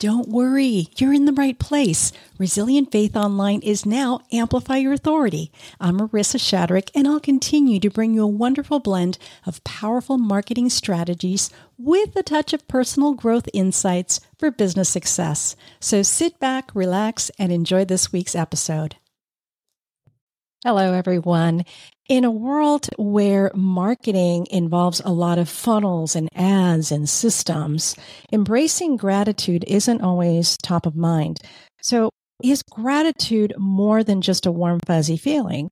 Don't worry, you're in the right place. Resilient Faith Online is now Amplify Your Authority. I'm Marisa Shadrick, and I'll continue to bring you a wonderful blend of powerful marketing strategies with a touch of personal growth insights for business success. So sit back, relax, and enjoy this week's episode. Hello, everyone. In a world where marketing involves a lot of funnels and ads and systems, embracing gratitude isn't always top of mind. So, is gratitude more than just a warm, fuzzy feeling?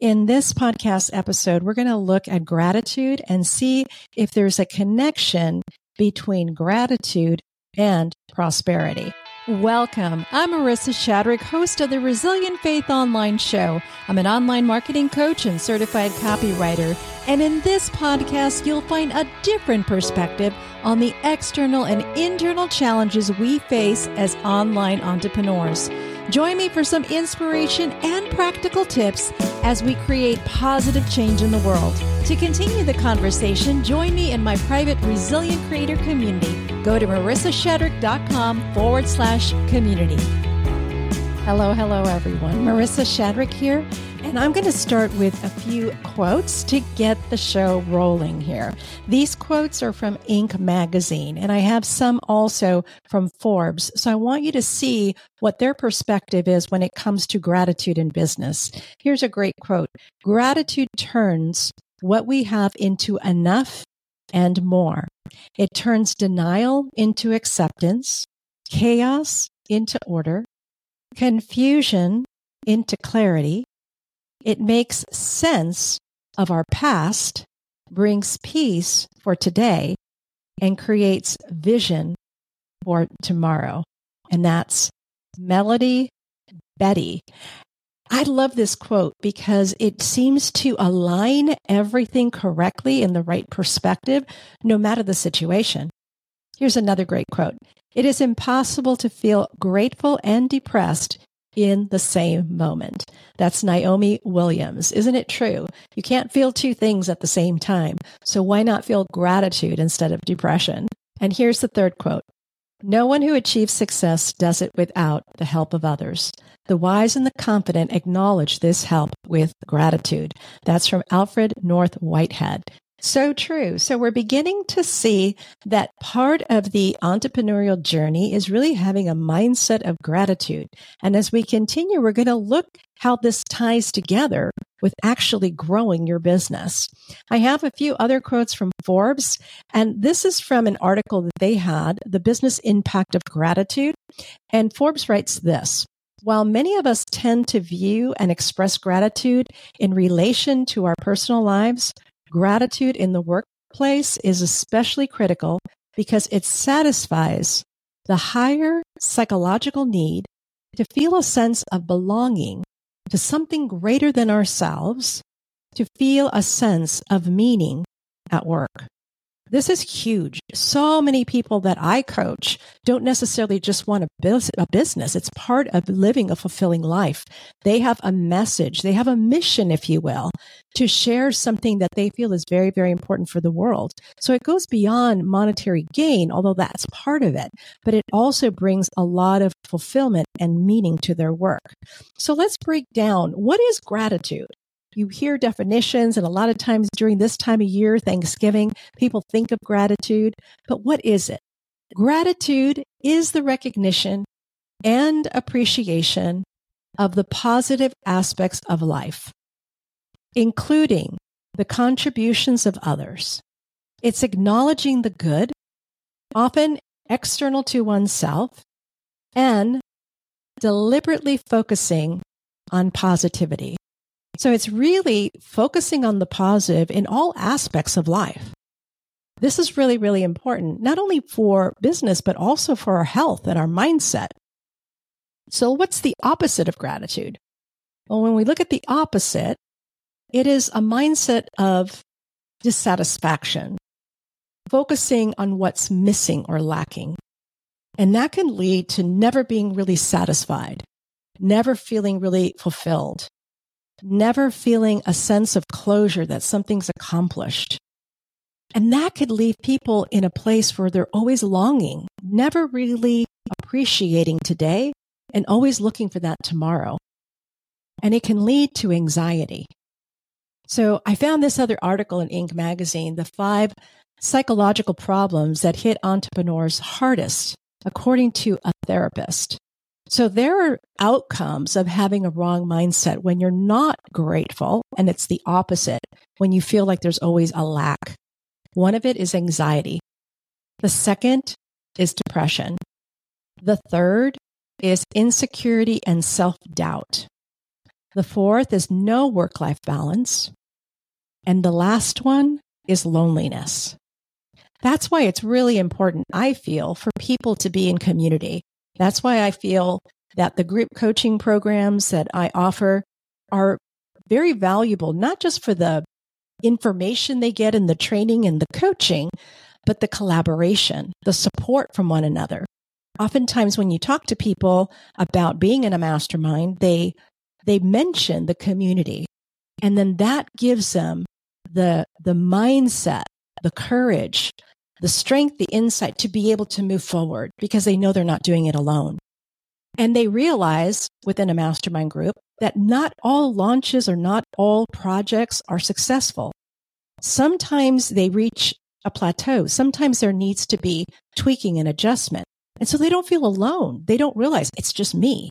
In this podcast episode, we're going to look at gratitude and see if there's a connection between gratitude and prosperity. Welcome. I'm Marisa Shadrick, host of the Resilient Faith Online Show. I'm an online marketing coach and certified copywriter. And in this podcast, you'll find a different perspective on the external and internal challenges we face as online entrepreneurs. Join me for some inspiration and practical tips as we create positive change in the world. To continue the conversation, join me in my private Resilient Creator community. Go to marisashadrick.com forward slash community. Hello, hello, everyone. Marisa Shadrick here, and I'm going to start with a few quotes to get the show rolling here. These quotes are from Inc. magazine, and I have some also from Forbes. So I want you to see what their perspective is when it comes to gratitude in business. Here's a great quote Gratitude turns what we have into enough and more. It turns denial into acceptance, chaos into order, confusion into clarity. It makes sense of our past, brings peace for today, and creates vision for tomorrow. And that's Melody Beattie. I love this quote because it seems to align everything correctly in the right perspective, no matter the situation. Here's another great quote It is impossible to feel grateful and depressed in the same moment. That's Naomi Williams. Isn't it true? You can't feel two things at the same time. So why not feel gratitude instead of depression? And here's the third quote. No one who achieves success does it without the help of others. The wise and the confident acknowledge this help with gratitude. That's from Alfred North Whitehead. So true. So we're beginning to see that part of the entrepreneurial journey is really having a mindset of gratitude. And as we continue, we're going to look how this ties together with actually growing your business. I have a few other quotes from Forbes, and this is from an article that they had, The Business Impact of Gratitude. And Forbes writes this. While many of us tend to view and express gratitude in relation to our personal lives, Gratitude in the workplace is especially critical because it satisfies the higher psychological need to feel a sense of belonging to something greater than ourselves, to feel a sense of meaning at work. This is huge. So many people that I coach don't necessarily just want a, bus- a business. It's part of living a fulfilling life. They have a message. They have a mission, if you will, to share something that they feel is very, very important for the world. So it goes beyond monetary gain, although that's part of it, but it also brings a lot of fulfillment and meaning to their work. So let's break down what is gratitude? You hear definitions, and a lot of times during this time of year, Thanksgiving, people think of gratitude. But what is it? Gratitude is the recognition and appreciation of the positive aspects of life, including the contributions of others. It's acknowledging the good, often external to oneself, and deliberately focusing on positivity. So it's really focusing on the positive in all aspects of life. This is really, really important, not only for business, but also for our health and our mindset. So what's the opposite of gratitude? Well, when we look at the opposite, it is a mindset of dissatisfaction, focusing on what's missing or lacking. And that can lead to never being really satisfied, never feeling really fulfilled, never feeling a sense of closure that something's accomplished. And that could leave people in a place where they're always longing, never really appreciating today and always looking for that tomorrow. And it can lead to anxiety. So I found this other article in Inc. magazine, the five psychological problems that hit entrepreneurs hardest, according to a therapist. So there are outcomes of having a wrong mindset when you're not grateful. And it's the opposite when you feel like there's always a lack. One of it is anxiety. The second is depression. The third is insecurity and self doubt. The fourth is no work life balance. And the last one is loneliness. That's why it's really important, I feel, for people to be in community. That's why I feel that the group coaching programs that I offer are very valuable, not just for the information they get in the training and the coaching, but the collaboration, the support from one another. Oftentimes when you talk to people about being in a mastermind, they, they mention the community and then that gives them the, the mindset, the courage, the strength, the insight to be able to move forward because they know they're not doing it alone. And they realize within a mastermind group that not all launches or not all projects are successful. Sometimes they reach a plateau. Sometimes there needs to be tweaking and adjustment. And so they don't feel alone. They don't realize it's just me.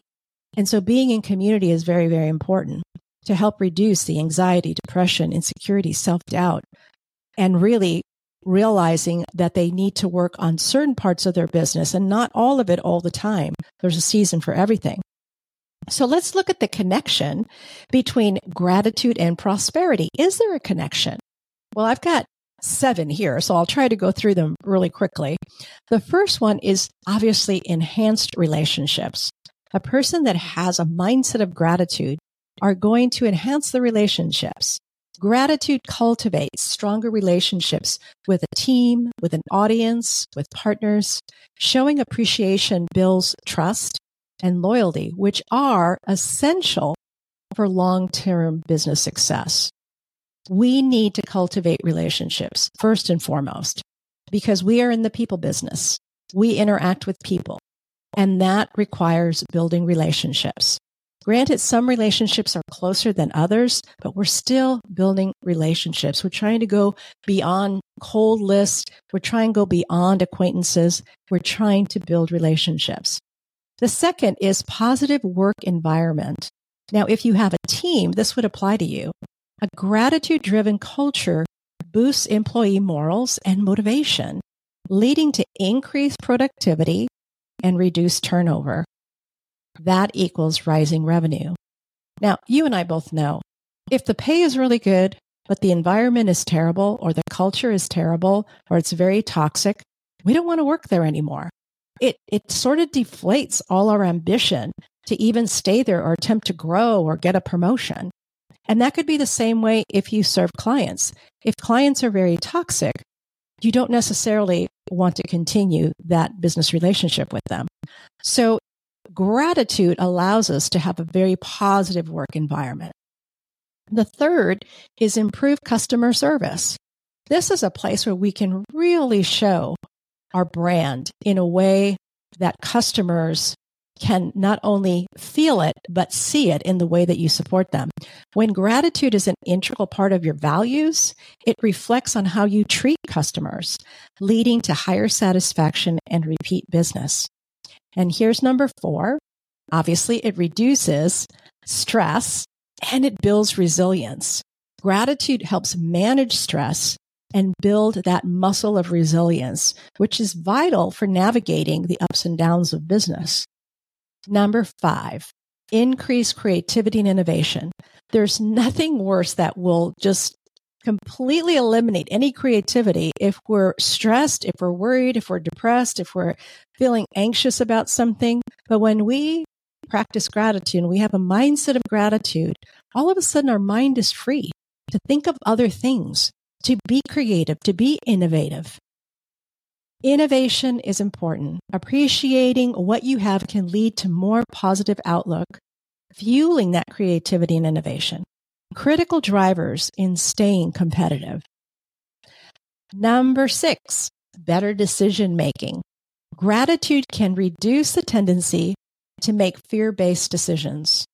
And so being in community is very, very important to help reduce the anxiety, depression, insecurity, self doubt, and really realizing that they need to work on certain parts of their business and not all of it all the time. There's a season for everything. So let's look at the connection between gratitude and prosperity. Is there a connection? Well, I've got seven here, so I'll try to go through them really quickly. The first one is obviously enhanced relationships. A person that has a mindset of gratitude are going to enhance the relationships. Gratitude cultivates stronger relationships with a team, with an audience, with partners. Showing appreciation builds trust and loyalty, which are essential for long term business success. We need to cultivate relationships first and foremost because we are in the people business. We interact with people and that requires building relationships. Granted, some relationships are closer than others, but we're still building relationships. We're trying to go beyond cold lists. We're trying to go beyond acquaintances. We're trying to build relationships. The second is positive work environment. Now, if you have a team, this would apply to you. A gratitude driven culture boosts employee morals and motivation, leading to increased productivity and reduced turnover. That equals rising revenue. Now, you and I both know if the pay is really good, but the environment is terrible or the culture is terrible or it's very toxic, we don't want to work there anymore. It, it sort of deflates all our ambition to even stay there or attempt to grow or get a promotion. And that could be the same way if you serve clients. If clients are very toxic, you don't necessarily want to continue that business relationship with them. So gratitude allows us to have a very positive work environment. The third is improve customer service. This is a place where we can really show our brand in a way that customers can not only feel it, but see it in the way that you support them. When gratitude is an integral part of your values, it reflects on how you treat customers, leading to higher satisfaction and repeat business. And here's number four. Obviously, it reduces stress and it builds resilience. Gratitude helps manage stress and build that muscle of resilience, which is vital for navigating the ups and downs of business. Number five, increase creativity and innovation. There's nothing worse that will just completely eliminate any creativity if we're stressed, if we're worried, if we're depressed, if we're feeling anxious about something. But when we practice gratitude and we have a mindset of gratitude, all of a sudden our mind is free to think of other things, to be creative, to be innovative. Innovation is important. Appreciating what you have can lead to more positive outlook, fueling that creativity and innovation critical drivers in staying competitive. Number six, better decision making. Gratitude can reduce the tendency to make fear based decisions.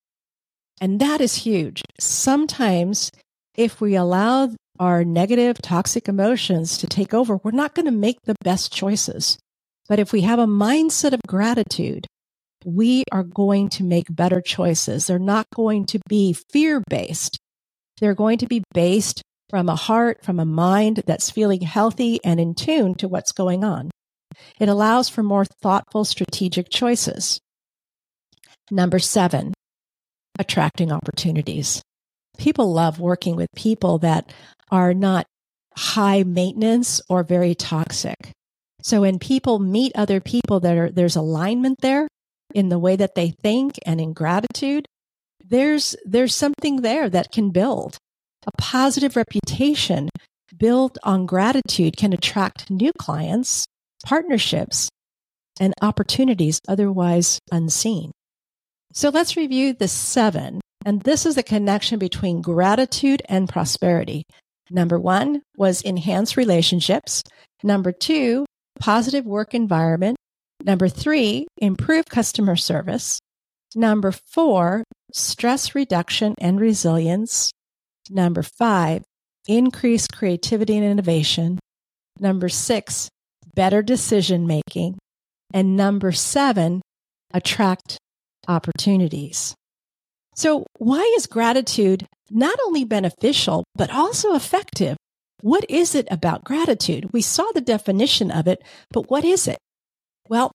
And that is huge. Sometimes, if we allow our negative, toxic emotions to take over, we're not going to make the best choices. But if we have a mindset of gratitude, we are going to make better choices. They're not going to be fear based. They're going to be based from a heart, from a mind that's feeling healthy and in tune to what's going on. It allows for more thoughtful, strategic choices. Number seven, attracting opportunities. People love working with people that are not high maintenance or very toxic. So when people meet other people that are, there's alignment there in the way that they think and in gratitude, there's, there's something there that can build. A positive reputation built on gratitude can attract new clients, partnerships, and opportunities otherwise unseen. So let's review the seven. And this is the connection between gratitude and prosperity. Number one was enhance relationships. Number two, positive work environment. Number three, improve customer service. Number four, stress reduction and resilience. Number five, increase creativity and innovation. Number six, better decision making. And number seven, attract opportunities. So why is gratitude not only beneficial, but also effective? What is it about gratitude? We saw the definition of it, but what is it? Well,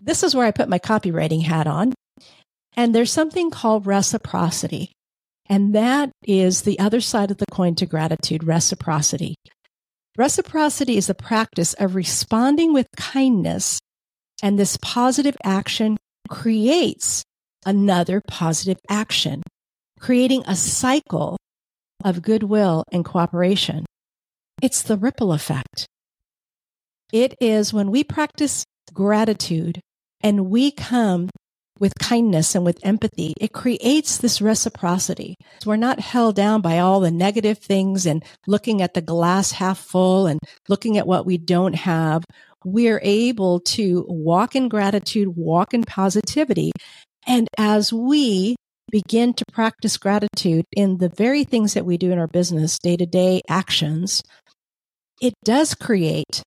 this is where I put my copywriting hat on. And there's something called reciprocity. And that is the other side of the coin to gratitude, reciprocity. Reciprocity is the practice of responding with kindness, and this positive action creates another positive action, creating a cycle of goodwill and cooperation. It's the ripple effect. It is when we practice gratitude and we come with kindness and with empathy, it creates this reciprocity. We're not held down by all the negative things and looking at the glass half full and looking at what we don't have. We're able to walk in gratitude, walk in positivity. And as we begin to practice gratitude in the very things that we do in our business, day to day actions, it does create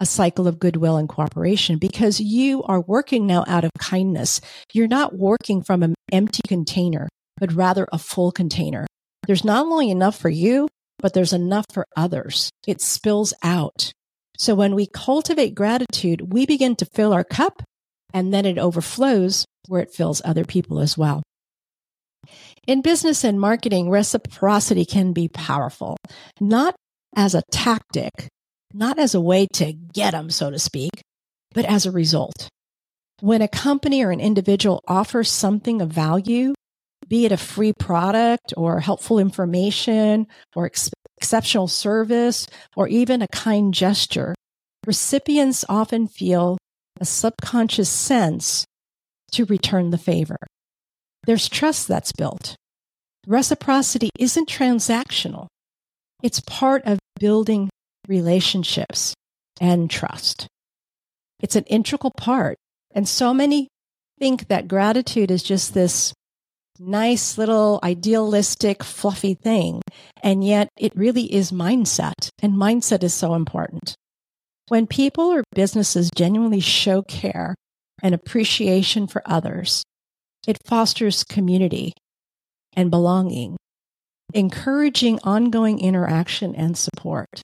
a cycle of goodwill and cooperation because you are working now out of kindness. You're not working from an empty container, but rather a full container. There's not only enough for you, but there's enough for others. It spills out. So when we cultivate gratitude, we begin to fill our cup and then it overflows where it fills other people as well. In business and marketing, reciprocity can be powerful, not as a tactic, not as a way to get them, so to speak, but as a result. When a company or an individual offers something of value, be it a free product or helpful information or ex- exceptional service or even a kind gesture, recipients often feel a subconscious sense to return the favor. There's trust that's built. Reciprocity isn't transactional. It's part of building relationships, and trust. It's an integral part. And so many think that gratitude is just this nice little idealistic, fluffy thing. And yet it really is mindset. And mindset is so important. When people or businesses genuinely show care and appreciation for others, it fosters community and belonging, encouraging ongoing interaction and support.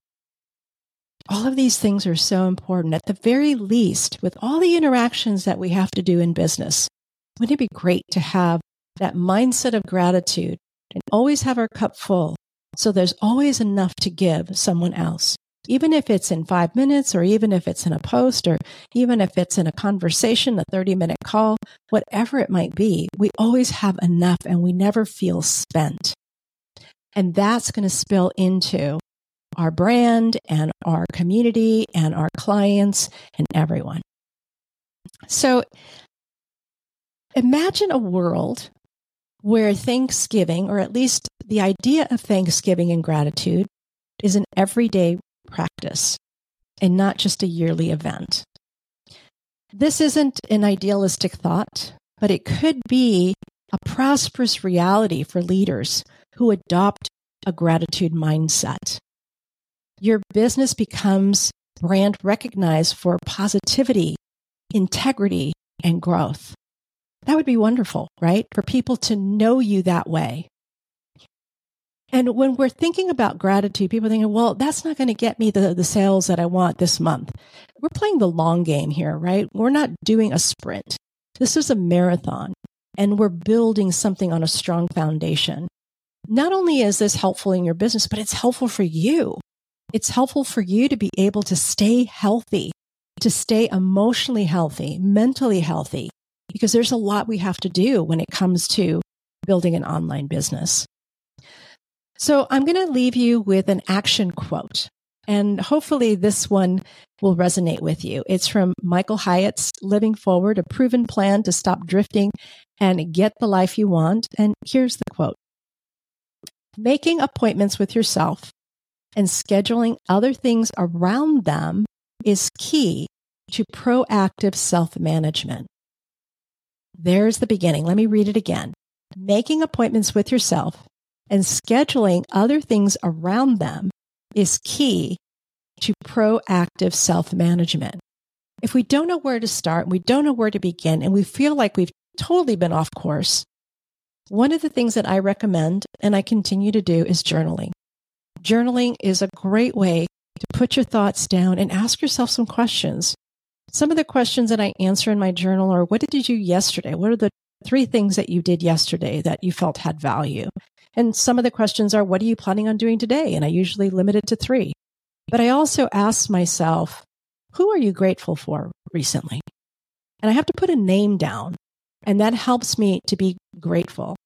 All of these things are so important. At the very least, with all the interactions that we have to do in business, wouldn't it be great to have that mindset of gratitude and always have our cup full so there's always enough to give someone else? Even if it's in five minutes, or even if it's in a post, or even if it's in a conversation, a 30 minute call, whatever it might be, we always have enough and we never feel spent. And that's going to spill into our brand and our community and our clients and everyone. So imagine a world where Thanksgiving, or at least the idea of Thanksgiving and gratitude, is an everyday practice and not just a yearly event. This isn't an idealistic thought, but it could be a prosperous reality for leaders who adopt a gratitude mindset. Your business becomes brand recognized for positivity, integrity, and growth. That would be wonderful, right? For people to know you that way. And when we're thinking about gratitude, people thinking, well, that's not going to get me the, the sales that I want this month. We're playing the long game here, right? We're not doing a sprint. This is a marathon and we're building something on a strong foundation. Not only is this helpful in your business, but it's helpful for you. It's helpful for you to be able to stay healthy, to stay emotionally healthy, mentally healthy, because there's a lot we have to do when it comes to building an online business. So I'm going to leave you with an action quote. And hopefully this one will resonate with you. It's from Michael Hyatt's Living Forward, a proven plan to stop drifting and get the life you want. And here's the quote. Making appointments with yourself and scheduling other things around them is key to proactive self management. There's the beginning. Let me read it again. Making appointments with yourself and scheduling other things around them is key to proactive self management. If we don't know where to start, we don't know where to begin, and we feel like we've totally been off course, one of the things that I recommend and I continue to do is journaling. Journaling is a great way to put your thoughts down and ask yourself some questions. Some of the questions that I answer in my journal are What did you do yesterday? What are the three things that you did yesterday that you felt had value? And some of the questions are What are you planning on doing today? And I usually limit it to three. But I also ask myself, Who are you grateful for recently? And I have to put a name down. And that helps me to be grateful.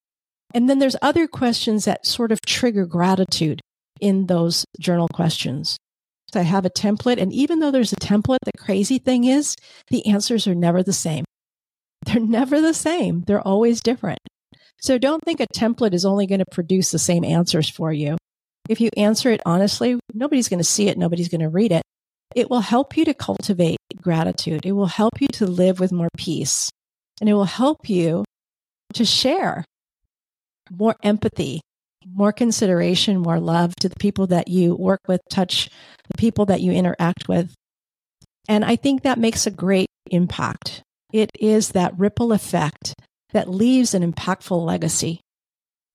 And then there's other questions that sort of trigger gratitude in those journal questions. So I have a template. And even though there's a template, the crazy thing is the answers are never the same. They're never the same. They're always different. So don't think a template is only going to produce the same answers for you. If you answer it honestly, nobody's going to see it. Nobody's going to read it. It will help you to cultivate gratitude. It will help you to live with more peace and it will help you to share more empathy more consideration, more love to the people that you work with, touch the people that you interact with. And I think that makes a great impact. It is that ripple effect that leaves an impactful legacy.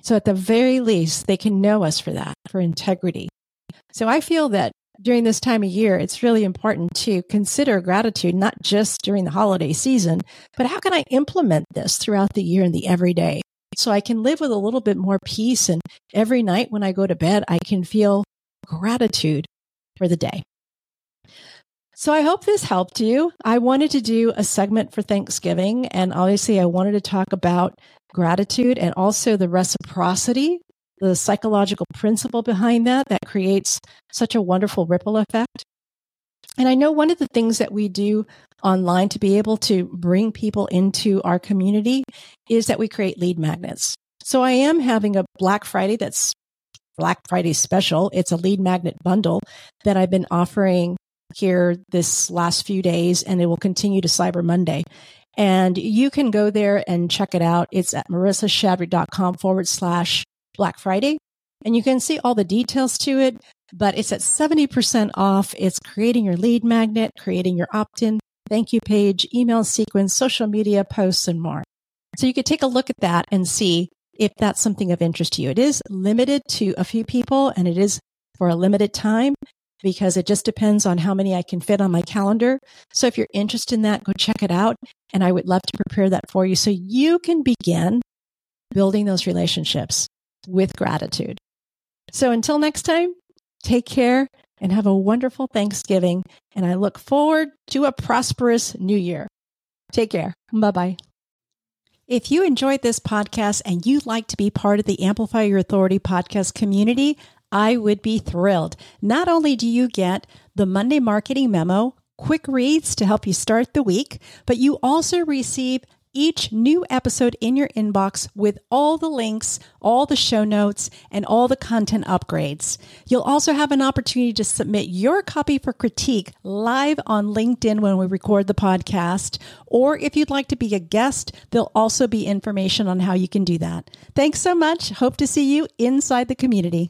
So at the very least, they can know us for that, for integrity. So I feel that during this time of year, it's really important to consider gratitude, not just during the holiday season, but how can I implement this throughout the year and the everyday? So I can live with a little bit more peace. And every night when I go to bed, I can feel gratitude for the day. So I hope this helped you. I wanted to do a segment for Thanksgiving, and obviously, I wanted to talk about gratitude and also the reciprocity, the psychological principle behind that that creates such a wonderful ripple effect. And I know one of the things that we do online to be able to bring people into our community is that we create lead magnets. So I am having a Black Friday that's Black Friday special. It's a lead magnet bundle that I've been offering here this last few days and it will continue to Cyber Monday. And you can go there and check it out. It's at marisashadrick.com forward slash Black Friday. And you can see all the details to it, but it's at 70% off. It's creating your lead magnet, creating your opt in thank you page, email sequence, social media posts, and more. So you could take a look at that and see if that's something of interest to you. It is limited to a few people and it is for a limited time because it just depends on how many I can fit on my calendar. So if you're interested in that, go check it out. And I would love to prepare that for you so you can begin building those relationships with gratitude. So until next time, take care and have a wonderful Thanksgiving. And I look forward to a prosperous new year. Take care. Bye bye. If you enjoyed this podcast and you'd like to be part of the Amplify Your Authority podcast community, I would be thrilled. Not only do you get the Monday marketing memo, quick reads to help you start the week, but you also receive each new episode in your inbox with all the links, all the show notes, and all the content upgrades. You'll also have an opportunity to submit your copy for critique live on LinkedIn when we record the podcast. Or if you'd like to be a guest, there'll also be information on how you can do that. Thanks so much. Hope to see you inside the community.